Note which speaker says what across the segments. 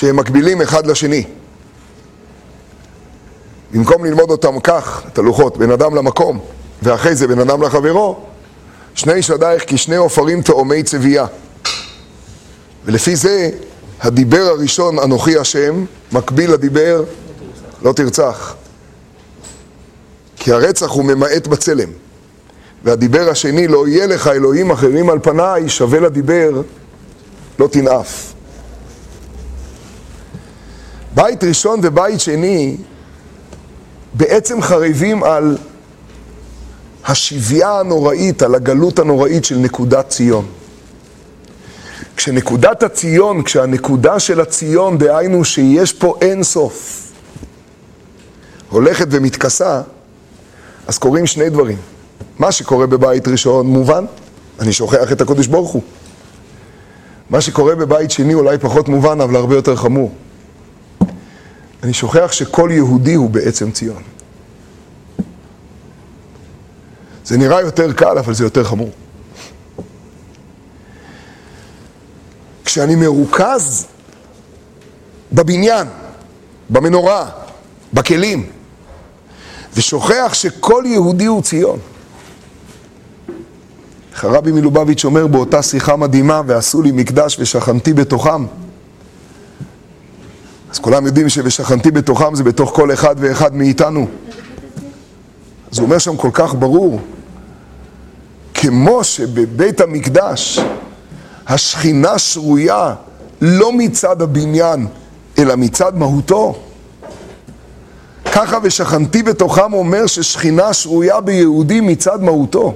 Speaker 1: שהם מקבילים אחד לשני. במקום ללמוד אותם כך, את הלוחות, בין אדם למקום, ואחרי זה בין אדם לחברו, שני שדייך כשני עופרים תאומי צבייה. ולפי זה, הדיבר הראשון, אנוכי השם, מקביל לדיבר לא תרצח. כי הרצח הוא ממעט בצלם. והדיבר השני, לא יהיה לך אלוהים אחרים על פניי, שווה לדיבר, לא תנאף. בית ראשון ובית שני בעצם חרבים על השבייה הנוראית, על הגלות הנוראית של נקודת ציון. כשנקודת הציון, כשהנקודה של הציון, דהיינו שיש פה אין סוף, הולכת ומתכסה, אז קורים שני דברים. מה שקורה בבית ראשון מובן, אני שוכח את הקודש ברוך הוא. מה שקורה בבית שני אולי פחות מובן, אבל הרבה יותר חמור. אני שוכח שכל יהודי הוא בעצם ציון. זה נראה יותר קל, אבל זה יותר חמור. כשאני מרוכז בבניין, במנורה, בכלים, ושוכח שכל יהודי הוא ציון. איך הרבי מלובביץ' אומר באותה שיחה מדהימה, ועשו לי מקדש ושכנתי בתוכם. אז כולם יודעים ש"ושכנתי בתוכם" זה בתוך כל אחד ואחד מאיתנו. אז הוא אומר שם כל כך ברור, כמו שבבית המקדש השכינה שרויה לא מצד הבניין, אלא מצד מהותו, ככה ושכנתי בתוכם אומר ששכינה שרויה ביהודי מצד מהותו.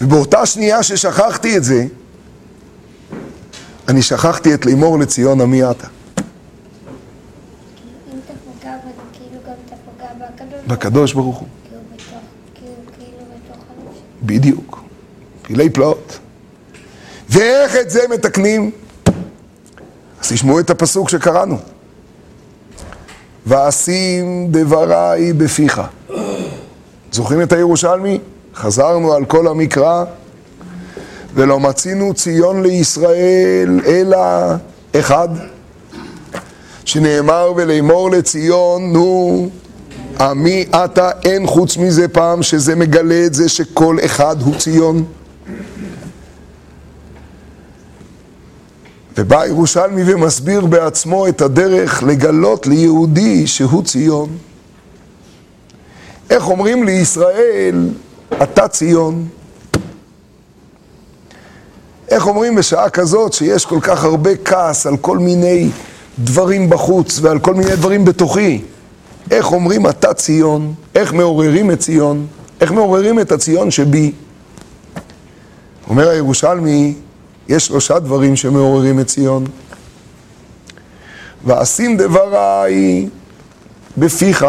Speaker 1: ובאותה שנייה ששכחתי את זה, אני שכחתי את לימור לציון עמי עתה.
Speaker 2: כאילו בקדוש
Speaker 1: ברוך הוא.
Speaker 2: כאילו כאילו.
Speaker 1: בדיוק. פלאי פלאות. ואיך את זה מתקנים? אז תשמעו את הפסוק שקראנו. ואשים דבריי בפיך. זוכרים את הירושלמי? חזרנו על כל המקרא, ולא מצינו ציון לישראל אלא אחד, שנאמר ולאמור לציון, נו, עמי אתה, אין חוץ מזה פעם שזה מגלה את זה שכל אחד הוא ציון. ובא ירושלמי ומסביר בעצמו את הדרך לגלות ליהודי שהוא ציון. איך אומרים לישראל, אתה ציון? איך אומרים בשעה כזאת שיש כל כך הרבה כעס על כל מיני דברים בחוץ ועל כל מיני דברים בתוכי? איך אומרים אתה ציון? איך מעוררים את ציון? איך מעוררים את הציון שבי? אומר הירושלמי, יש שלושה דברים שמעוררים את ציון. ואשים דבריי בפיך,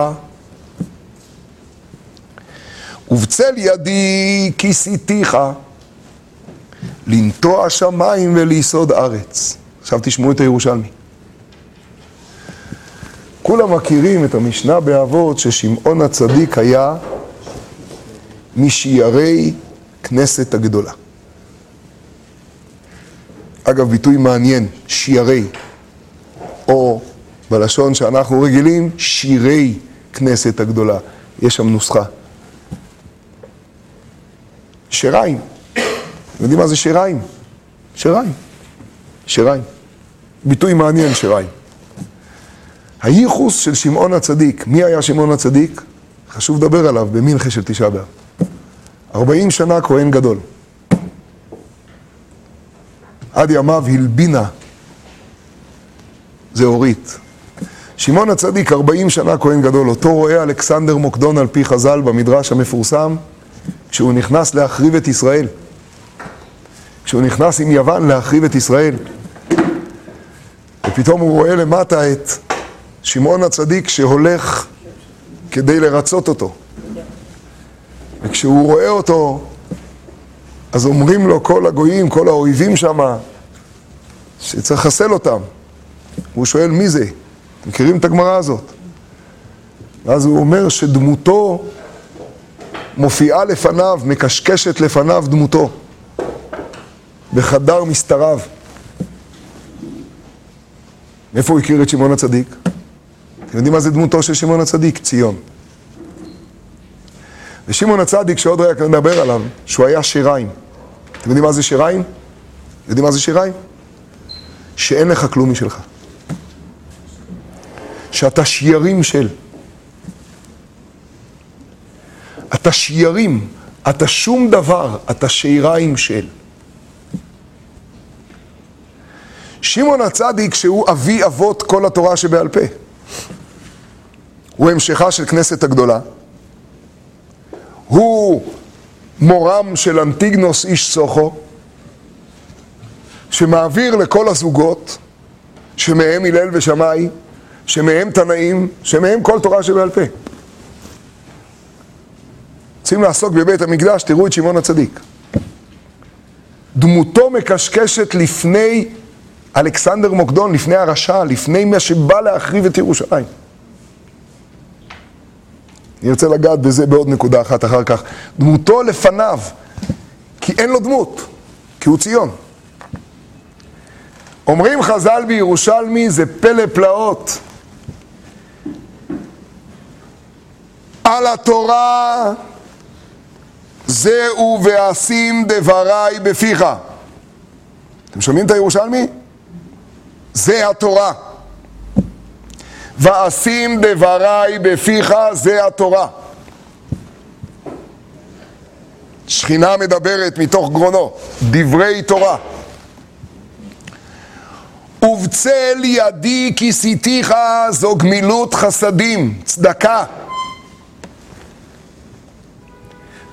Speaker 1: ובצל ידי כיסיתיך, לנטוע שמיים וליסוד ארץ. עכשיו תשמעו את הירושלמי. כולם מכירים את המשנה באבות ששמעון הצדיק היה משיירי כנסת הגדולה. אגב, ביטוי מעניין, שיירי, או בלשון שאנחנו רגילים, שירי כנסת הגדולה. יש שם נוסחה. שיריים. אתם יודעים מה זה שיריים? שיריים. שיריים. ביטוי מעניין, שיריים. הייחוס של שמעון הצדיק, מי היה שמעון הצדיק? חשוב לדבר עליו במנחה של תשעה באב. 40 שנה כהן גדול. עד ימיו הלבינה, זה אורית. שמעון הצדיק, 40 שנה כהן גדול, אותו רואה אלכסנדר מוקדון על פי חז"ל במדרש המפורסם, כשהוא נכנס להחריב את ישראל. כשהוא נכנס עם יוון להחריב את ישראל. ופתאום הוא רואה למטה את שמעון הצדיק שהולך כדי לרצות אותו. וכשהוא רואה אותו, אז אומרים לו כל הגויים, כל האויבים שם, שצריך לחסל אותם. הוא שואל מי זה? אתם מכירים את הגמרא הזאת? ואז הוא אומר שדמותו מופיעה לפניו, מקשקשת לפניו דמותו, בחדר מסתריו. מאיפה הוא הכיר את שמעון הצדיק? אתם יודעים מה זה דמותו של שמעון הצדיק? ציון. ושמעון הצדיק, שעוד רגע נדבר עליו, שהוא היה שיריים. אתם יודעים מה זה שיריים? יודעים מה זה שיריים? שאין לך כלום משלך. שאתה שיירים של. אתה שיירים, אתה שום דבר, אתה שיריים של. שמעון הצדיק שהוא אבי אבות כל התורה שבעל פה. הוא המשכה של כנסת הגדולה. הוא מורם של אנטיגנוס איש סוכו, שמעביר לכל הזוגות, שמהם הלל ושמאי, שמהם תנאים, שמהם כל תורה שבעל פה. רוצים לעסוק בבית המקדש, תראו את שמעון הצדיק. דמותו מקשקשת לפני אלכסנדר מוקדון, לפני הרשע, לפני מה שבא להחריב את ירושלים. אני רוצה לגעת בזה בעוד נקודה אחת אחר כך. דמותו לפניו, כי אין לו דמות, כי הוא ציון. אומרים חז"ל בירושלמי, זה פלא פלאות. על התורה זהו ואשים דבריי בפיך. אתם שומעים את הירושלמי? זה התורה. ואשים דבריי בפיך זה התורה. שכינה מדברת מתוך גרונו, דברי תורה. ובצל ידי כיסיתיך זו גמילות חסדים, צדקה.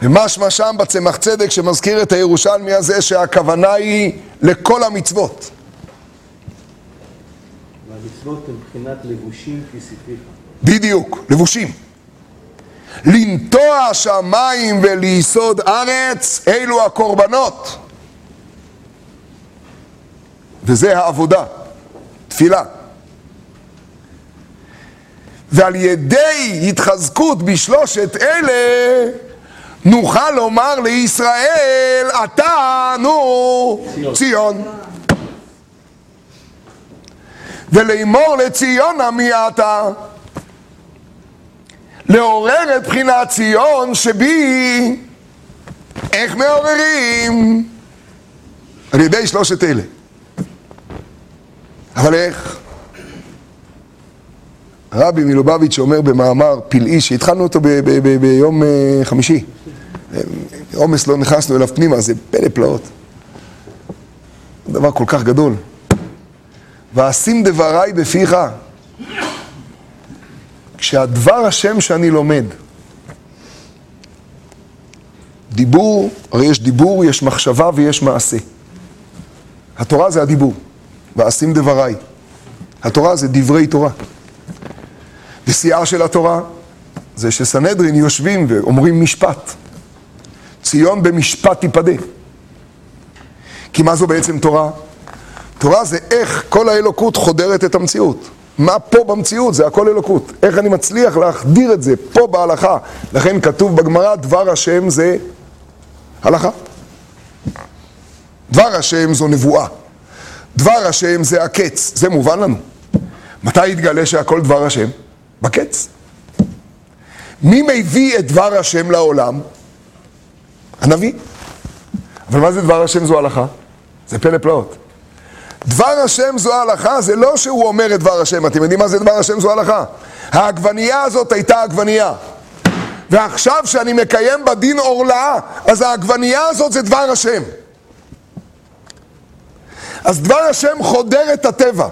Speaker 1: ומשמע שם בצמח צדק שמזכיר את הירושלמי הזה שהכוונה היא לכל המצוות.
Speaker 3: והמצוות הן מבחינת לבושים כיסיתיך.
Speaker 1: בדיוק, לבושים. לנטוע שמיים וליסוד ארץ, אלו הקורבנות. וזה העבודה, תפילה. ועל ידי התחזקות בשלושת אלה, נוכל לומר לישראל, אתה, נו,
Speaker 3: ציון.
Speaker 1: ציון. ולאמור לציונה מי אתה? לעורר את בחינת ציון שבי, איך מעוררים? על ידי שלושת אלה. אבל איך? רבי מלובביץ' אומר במאמר פלאי שהתחלנו אותו ביום אה, חמישי. אה, עומס לא נכנסנו אליו פנימה, זה פלא פלאות. דבר כל כך גדול. ואשים דבריי בפיך. כשהדבר השם שאני לומד, דיבור, הרי יש דיבור, יש מחשבה ויש מעשה. התורה זה הדיבור, ואשים דבריי. התורה זה דברי תורה. ושיאה של התורה זה שסנהדרין יושבים ואומרים משפט. ציון במשפט תיפדה. כי מה זו בעצם תורה? תורה זה איך כל האלוקות חודרת את המציאות. מה פה במציאות? זה הכל אלוקות. איך אני מצליח להחדיר את זה פה בהלכה. לכן כתוב בגמרא, דבר השם זה הלכה. דבר השם זו נבואה. דבר השם זה הקץ. זה מובן לנו. מתי יתגלה שהכל דבר השם? בקץ. מי מביא את דבר השם לעולם? הנביא. אבל מה זה דבר השם זו הלכה? זה פלא פלאות. דבר השם זו הלכה, זה לא שהוא אומר את דבר השם. אתם יודעים מה זה דבר השם זו הלכה? העגבנייה הזאת הייתה עגבנייה. ועכשיו שאני מקיים בדין עורלה, אז העגבנייה הזאת זה דבר השם. אז דבר השם חודר את הטבע.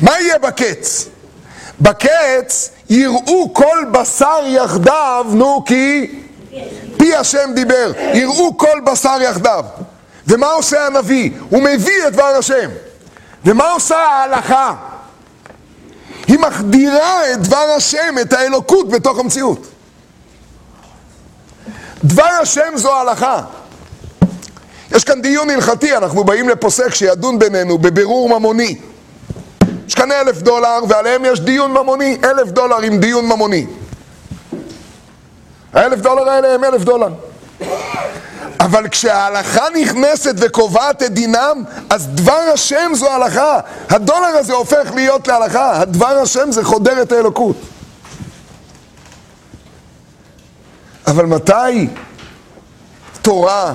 Speaker 1: מה יהיה בקץ? בקץ יראו כל בשר יחדיו, נו כי פי השם דיבר, יראו כל בשר יחדיו. ומה עושה הנביא? הוא מביא את דבר השם. ומה עושה ההלכה? היא מחדירה את דבר השם, את האלוקות בתוך המציאות. דבר השם זו הלכה. יש כאן דיון הלכתי, אנחנו באים לפוסק שידון בינינו בבירור ממוני. יש כאן אלף דולר ועליהם יש דיון ממוני, אלף דולר עם דיון ממוני. האלף דולר האלה הם אלף דולר. אבל כשההלכה נכנסת וקובעת את דינם, אז דבר השם זו הלכה. הדולר הזה הופך להיות להלכה. הדבר השם זה חודר את האלוקות. אבל מתי תורה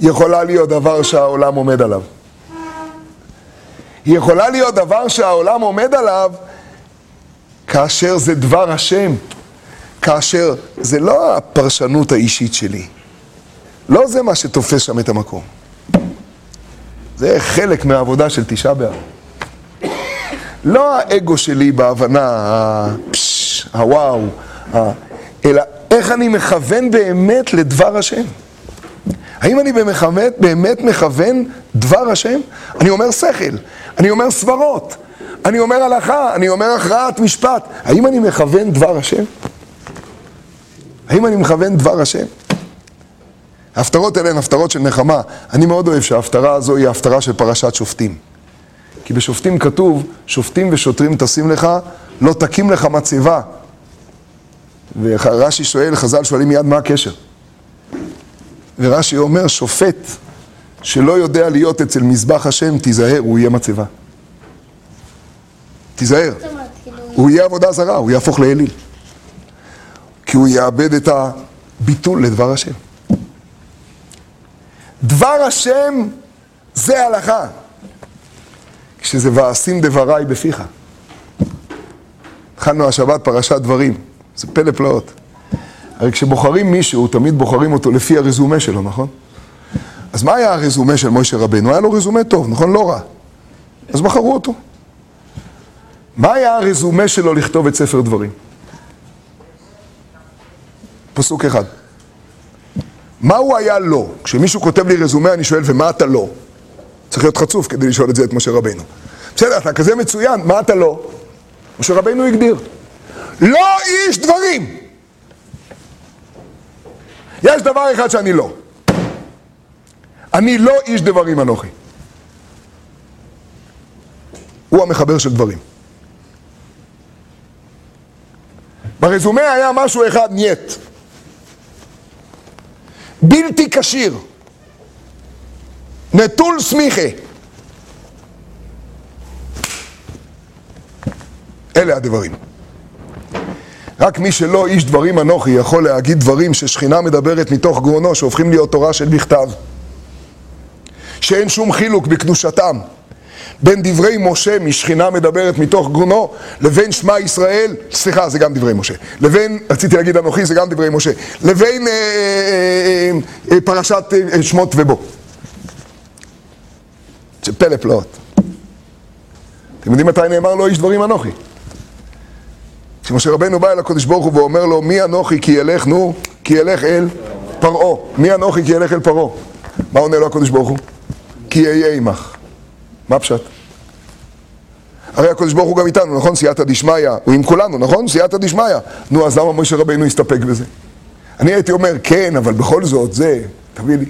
Speaker 1: יכולה להיות דבר שהעולם עומד עליו? היא יכולה להיות דבר שהעולם עומד עליו כאשר זה דבר השם, כאשר זה לא הפרשנות האישית שלי, לא זה מה שתופס שם את המקום. זה חלק מהעבודה של תשעה באב. לא האגו שלי בהבנה, הפש, הוואו, ה... אלא איך אני מכוון באמת לדבר השם. האם אני במכוון, באמת מכוון דבר השם? אני אומר שכל, אני אומר סברות, אני אומר הלכה, אני אומר הכרעת משפט. האם אני מכוון דבר השם? האם אני מכוון דבר השם? ההפטרות האלה הן הפטרות של נחמה. אני מאוד אוהב שההפטרה הזו היא ההפטרה של פרשת שופטים. כי בשופטים כתוב, שופטים ושוטרים תשים לך, לא תקים לך מצבה. ורש"י שואל, חז"ל שואלים מיד מה הקשר. ורש"י אומר, שופט שלא יודע להיות אצל מזבח השם, תיזהר, הוא יהיה מצבה. תיזהר.
Speaker 2: כאילו,
Speaker 1: הוא יהיה עבודה זרה, הוא יהפוך לאליל. כי הוא יאבד את הביטול לדבר השם. דבר השם זה הלכה. כשזה ואשים דבריי בפיך. התחלנו השבת פרשת דברים, זה פלא פלאות. הרי כשבוחרים מישהו, תמיד בוחרים אותו לפי הרזומה שלו, נכון? אז מה היה הרזומה של מוישה רבנו? היה לו רזומה טוב, נכון? לא רע. אז בחרו אותו. מה היה הרזומה שלו לכתוב את ספר דברים? פסוק אחד. מה הוא היה לא? כשמישהו כותב לי רזומה אני שואל, ומה אתה לא? צריך להיות חצוף כדי לשאול את זה את משה רבנו. בסדר, אתה כזה מצוין, מה אתה לא? משה רבנו הגדיר. לא איש דברים! יש דבר אחד שאני לא. אני לא איש דברים אנוכי. הוא המחבר של דברים. ברזומה היה משהו אחד נייט. בלתי כשיר. נטול סמיכה. אלה הדברים. רק מי שלא איש דברים אנוכי יכול להגיד דברים ששכינה מדברת מתוך גרונו שהופכים להיות תורה של בכתב. שאין שום חילוק בקדושתם בין דברי משה משכינה מדברת מתוך גרונו לבין שמע ישראל, סליחה זה גם דברי משה, לבין, רציתי להגיד אנוכי זה גם דברי משה, לבין אה, אה, אה, פרשת אה, שמות ובו. זה פלא פלאות. אתם יודעים מתי נאמר לו איש דברים אנוכי? כשמשה רבנו בא אל הקדוש ברוך הוא ואומר לו מי אנוכי כי ילך, נו, כי ילך אל פרעה. מי אנוכי כי ילך אל פרעה? מה עונה לו הקדוש ברוך הוא? כי אהיה עמך. מה פשט? הרי הקדוש ברוך הוא גם איתנו, נכון? סייעתא דשמיא, הוא עם כולנו, נכון? סייעתא דשמיא. נו, אז למה משה רבנו הסתפק בזה? אני הייתי אומר, כן, אבל בכל זאת, זה, תביא לי.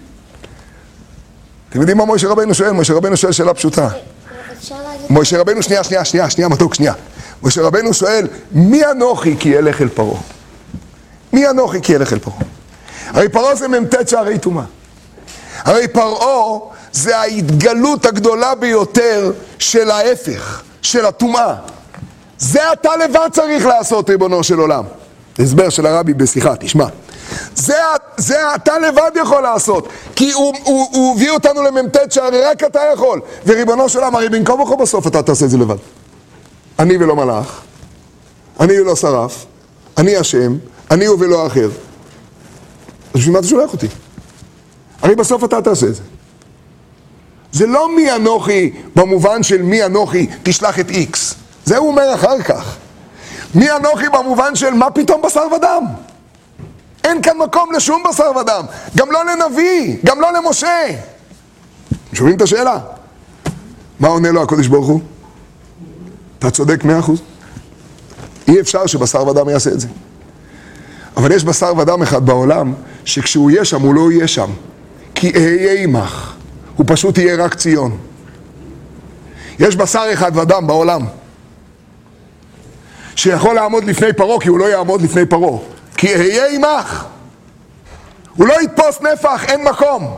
Speaker 1: אתם יודעים מה משה רבנו שואל? משה רבנו שואל שאלה פשוטה.
Speaker 2: להגיד,
Speaker 1: משה רבנו, שנייה, שנייה, שנייה, שנייה, מתוק, שנייה. משה רבנו שואל, מי אנוכי כי אלך אל פרעה? מי אנוכי כי אלך אל פרעה? הרי פרעה זה מ"ט שערי טומאה. הרי פרעה זה ההתגלות הגדולה ביותר של ההפך, של הטומאה. זה אתה לבד צריך לעשות, ריבונו של עולם. הסבר של הרבי בשיחה, תשמע. זה, זה אתה לבד יכול לעשות, כי הוא, הוא, הוא הביא אותנו למ"ט שהרי רק אתה יכול. וריבונו של עולם, הרי בין כה בסוף אתה תעשה את זה לבד. אני ולא מלאך, אני ולא שרף, אני השם, אני הוא ולא אחר. אז בשביל מה אתה שולח אותי? הרי בסוף אתה תעשה את זה. זה לא מי אנוכי במובן של מי אנוכי תשלח את איקס. זה הוא אומר אחר כך. מי אנוכי במובן של מה פתאום בשר ודם? אין כאן מקום לשום בשר ודם. גם לא לנביא, גם לא למשה. שומעים את השאלה? מה עונה לו הקדוש ברוך הוא? אתה צודק מאה אחוז. אי אפשר שבשר ודם יעשה את זה. אבל יש בשר ודם אחד בעולם, שכשהוא יהיה שם, הוא לא יהיה שם. כי אהיה עמך. הוא פשוט יהיה רק ציון. יש בשר אחד ודם בעולם, שיכול לעמוד לפני פרעה, כי הוא לא יעמוד לפני פרעה. כי אהיה עמך. הוא לא יתפוס נפח, אין מקום.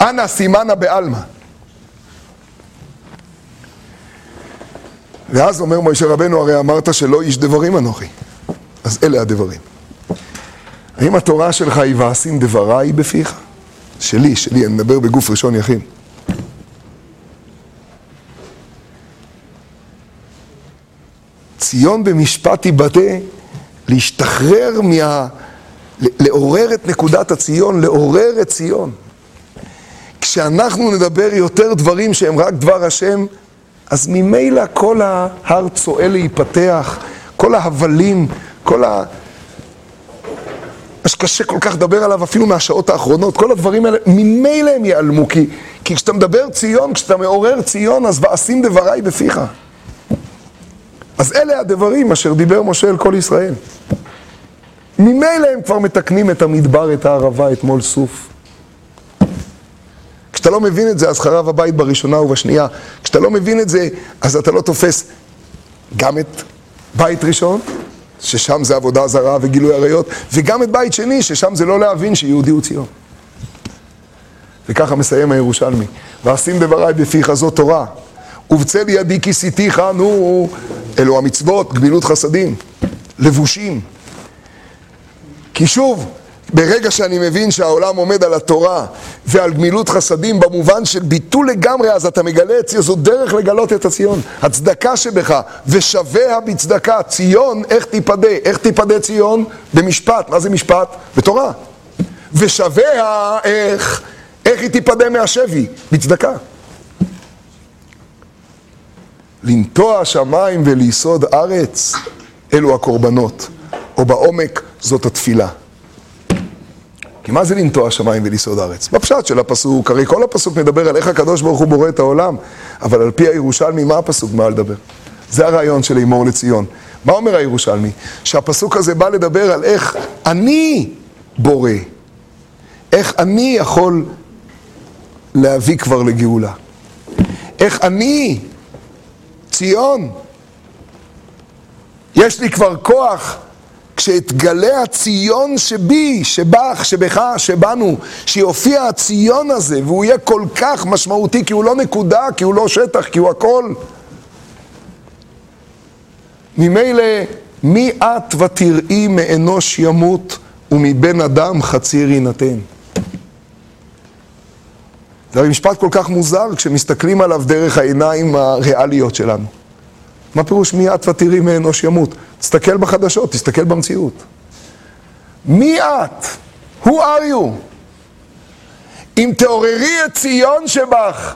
Speaker 1: אנא סימנה בעלמא. ואז אומר משה רבנו, הרי אמרת שלא איש דברים אנוכי. אז אלה הדברים. האם התורה שלך היא ואשים דבריי בפיך? שלי, שלי, אני מדבר בגוף ראשון יחיד. ציון במשפט תיבטא, להשתחרר מה... לעורר את נקודת הציון, לעורר את ציון. כשאנחנו נדבר יותר דברים שהם רק דבר השם, אז ממילא כל ההר צואה להיפתח, כל ההבלים, כל ה... מה שקשה כל כך לדבר עליו אפילו מהשעות האחרונות, כל הדברים האלה, ממילא הם ייעלמו, כי, כי כשאתה מדבר ציון, כשאתה מעורר ציון, אז ואשים דבריי בפיך. אז אלה הדברים אשר דיבר משה אל כל ישראל. ממילא הם כבר מתקנים את המדבר, את הערבה, את מול סוף. כשאתה לא מבין את זה, אז חרב הבית בראשונה ובשנייה. כשאתה לא מבין את זה, אז אתה לא תופס גם את בית ראשון, ששם זה עבודה זרה וגילוי עריות, וגם את בית שני, ששם זה לא להבין שיהודי הוא ציון. וככה מסיים הירושלמי. ואשים דבריי בפיך זאת תורה, ובצל ידי כיסיתיך, נו, אלו המצוות, גמילות חסדים, לבושים. כי שוב, ברגע שאני מבין שהעולם עומד על התורה ועל גמילות חסדים במובן של ביטול לגמרי, אז אתה מגלה את ציון, זו דרך לגלות את הציון. הצדקה שבך, ושביה בצדקה. ציון, איך תיפדה? איך תיפדה ציון? במשפט. מה זה משפט? בתורה. ושביה, איך? איך היא תיפדה מהשבי? בצדקה. לנטוע שמיים וליסוד ארץ, אלו הקורבנות. או בעומק, זאת התפילה. כי מה זה לנטוע שמיים וליסוד ארץ? בפשט של הפסוק, הרי כל הפסוק מדבר על איך הקדוש ברוך הוא בורא את העולם, אבל על פי הירושלמי, מה הפסוק בא לדבר? זה הרעיון של אמור לציון. מה אומר הירושלמי? שהפסוק הזה בא לדבר על איך אני בורא, איך אני יכול להביא כבר לגאולה. איך אני, ציון, יש לי כבר כוח כשאתגלה הציון שבי, שבך, שבך, שבנו, שיופיע הציון הזה, והוא יהיה כל כך משמעותי, כי הוא לא נקודה, כי הוא לא שטח, כי הוא הכל. ממילא, מי את ותראי מאנוש ימות, ומבן אדם חציר יינתן. זה משפט כל כך מוזר כשמסתכלים עליו דרך העיניים הריאליות שלנו. מה פירוש מי את ותראי מאנוש ימות? תסתכל בחדשות, תסתכל במציאות. מי את? Who are you? אם תעוררי את ציון שבך,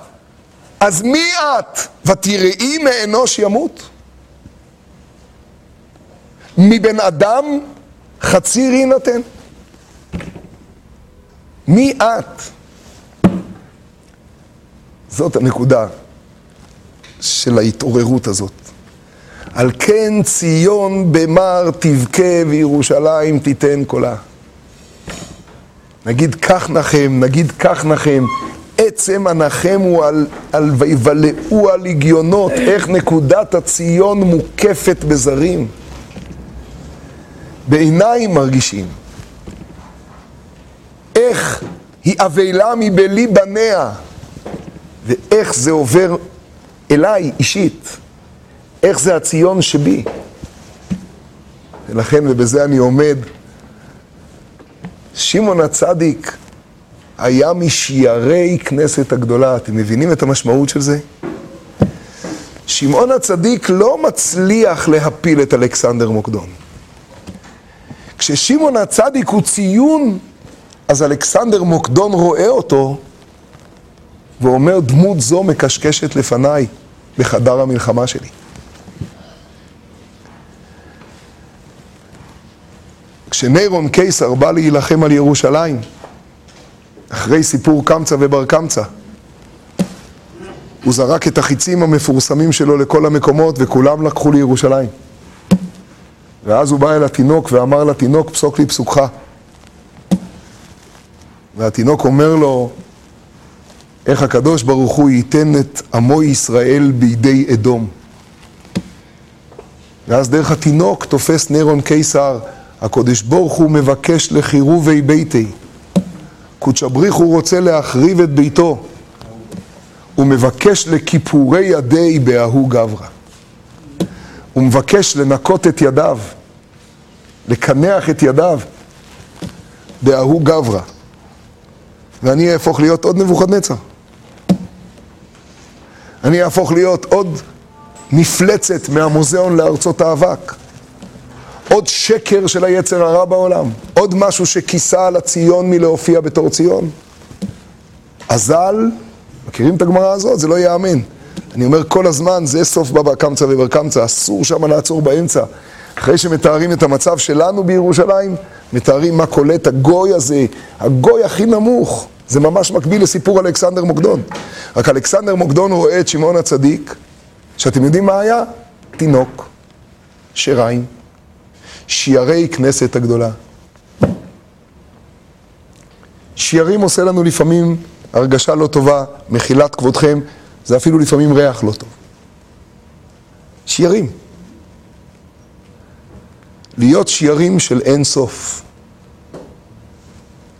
Speaker 1: אז מי את? ותראי מאנוש ימות? מבן אדם חציר יינתן? מי את? זאת הנקודה של ההתעוררות הזאת. על כן ציון במר תבכה וירושלים תיתן קולה. נגיד כך נחם, נגיד כך נחם, עצם הנחם הוא על, על ויבלעו הלגיונות, איך נקודת הציון מוקפת בזרים. בעיניים מרגישים. איך היא אבלה מבלי בניה, ואיך זה עובר אליי אישית. איך זה הציון שבי? ולכן, ובזה אני עומד, שמעון הצדיק היה משיירי כנסת הגדולה. אתם מבינים את המשמעות של זה? שמעון הצדיק לא מצליח להפיל את אלכסנדר מוקדון. כששמעון הצדיק הוא ציון, אז אלכסנדר מוקדון רואה אותו ואומר, דמות זו מקשקשת לפניי בחדר המלחמה שלי. כשנירון קיסר בא להילחם על ירושלים, אחרי סיפור קמצא ובר קמצא, הוא זרק את החיצים המפורסמים שלו לכל המקומות וכולם לקחו לירושלים. ואז הוא בא אל התינוק ואמר לתינוק, פסוק לי פסוקך. והתינוק אומר לו, איך הקדוש ברוך הוא ייתן את עמו ישראל בידי אדום. ואז דרך התינוק תופס נירון קיסר הקודש ברוך הוא מבקש לחירובי ביתי. קודש הבריך הוא רוצה להחריב את ביתו. הוא מבקש לכיפורי ידי בההוא גברא. הוא מבקש לנקות את ידיו, לקנח את ידיו בההוא גברא. ואני אהפוך להיות עוד נבוכדנצר. אני אהפוך להיות עוד מפלצת מהמוזיאון לארצות האבק. עוד שקר של היצר הרע בעולם. עוד משהו שכיסה על הציון מלהופיע בתור ציון. אזל, מכירים את הגמרא הזאת? זה לא ייאמן. אני אומר כל הזמן, זה סוף בבא קמצא ובר קמצא, אסור שם לעצור באמצע. אחרי שמתארים את המצב שלנו בירושלים, מתארים מה קולט הגוי הזה, הגוי הכי נמוך. זה ממש מקביל לסיפור אלכסנדר מוקדון. רק אלכסנדר מוקדון רואה את שמעון הצדיק, שאתם יודעים מה היה? תינוק, שריים, שיערי כנסת הגדולה. שיערים עושה לנו לפעמים הרגשה לא טובה, מחילת כבודכם, זה אפילו לפעמים ריח לא טוב. שיערים. להיות שיערים של אין סוף.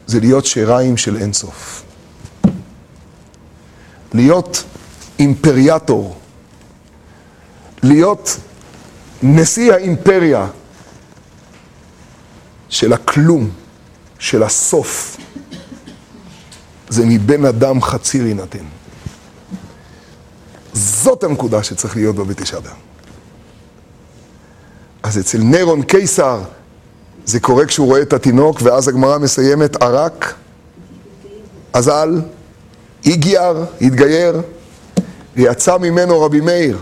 Speaker 1: זה להיות שיריים של אין סוף. להיות אימפריאטור. להיות נשיא האימפריה של הכלום, של הסוף. זה מבן אדם חציר יינתן. זאת הנקודה שצריך להיות בה בתשעה באב. אז אצל נירון קיסר זה קורה כשהוא רואה את התינוק, ואז הגמרא מסיימת ערק, אזל, איגיאר, התגייר, ויצא ממנו רבי מאיר.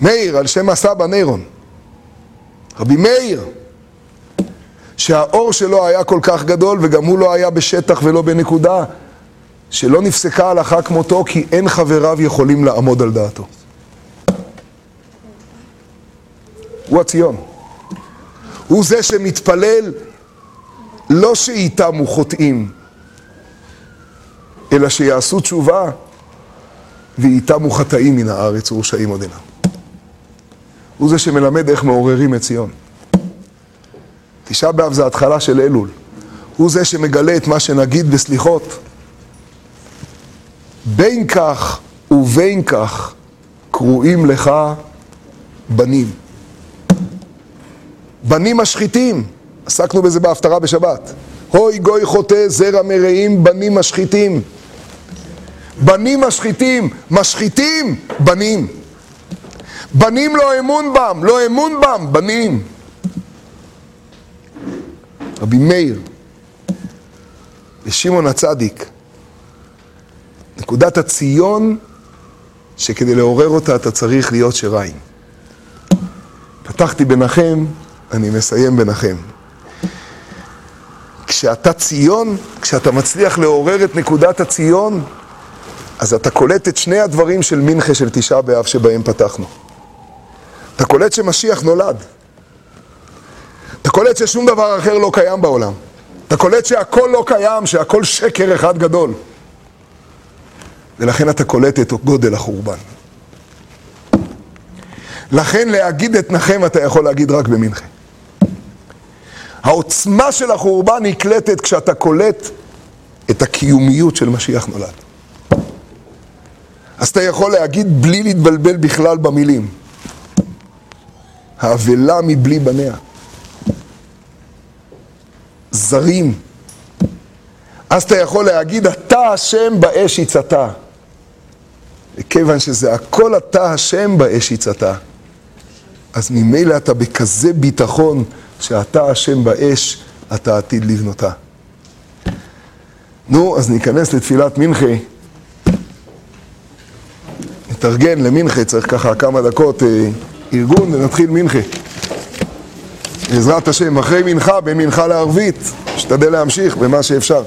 Speaker 1: מאיר, על שם הסבא נירון. רבי מאיר, שהאור שלו היה כל כך גדול, וגם הוא לא היה בשטח ולא בנקודה, שלא נפסקה הלכה כמותו, כי אין חבריו יכולים לעמוד על דעתו. הוא הציון. הוא זה שמתפלל לא שאיתמו חוטאים, אלא שיעשו תשובה ואיתמו חטאים מן הארץ ורשעים עוד אינם. הוא זה שמלמד איך מעוררים את ציון. תשעה באב זה התחלה של אלול. הוא זה שמגלה את מה שנגיד בסליחות. בין כך ובין כך קרואים לך בנים. בנים משחיתים, עסקנו בזה בהפטרה בשבת. הוי גוי חוטא זרע מרעים בנים משחיתים. בנים משחיתים, משחיתים בנים. בנים לא אמון בם, לא אמון בם, בנים. רבי מאיר ושמעון הצדיק, נקודת הציון שכדי לעורר אותה אתה צריך להיות שיריים. פתחתי בנחם, אני מסיים בנחם. כשאתה ציון, כשאתה מצליח לעורר את נקודת הציון, אז אתה קולט את שני הדברים של מנחה של תשעה באב שבהם פתחנו. אתה קולט שמשיח נולד. אתה קולט ששום דבר אחר לא קיים בעולם. אתה קולט שהכל לא קיים, שהכל שקר אחד גדול. ולכן אתה קולט את גודל החורבן. לכן להגיד את נחם אתה יכול להגיד רק במנחה. העוצמה של החורבן נקלטת כשאתה קולט את הקיומיות של משיח נולד. אז אתה יכול להגיד בלי להתבלבל בכלל במילים. האבלה מבלי בניה. זרים. אז אתה יכול להגיד, אתה השם באש יצאתה. וכיוון שזה הכל אתה השם באש יצאתה, אז ממילא אתה בכזה ביטחון שאתה השם באש, אתה עתיד לבנותה. נו, אז ניכנס לתפילת מנחה. נתארגן למנחה, צריך ככה כמה דקות אה, ארגון ונתחיל מנחה. בעזרת השם, אחרי מנחה, בין מנחה לערבית, נשתדל להמשיך במה שאפשר.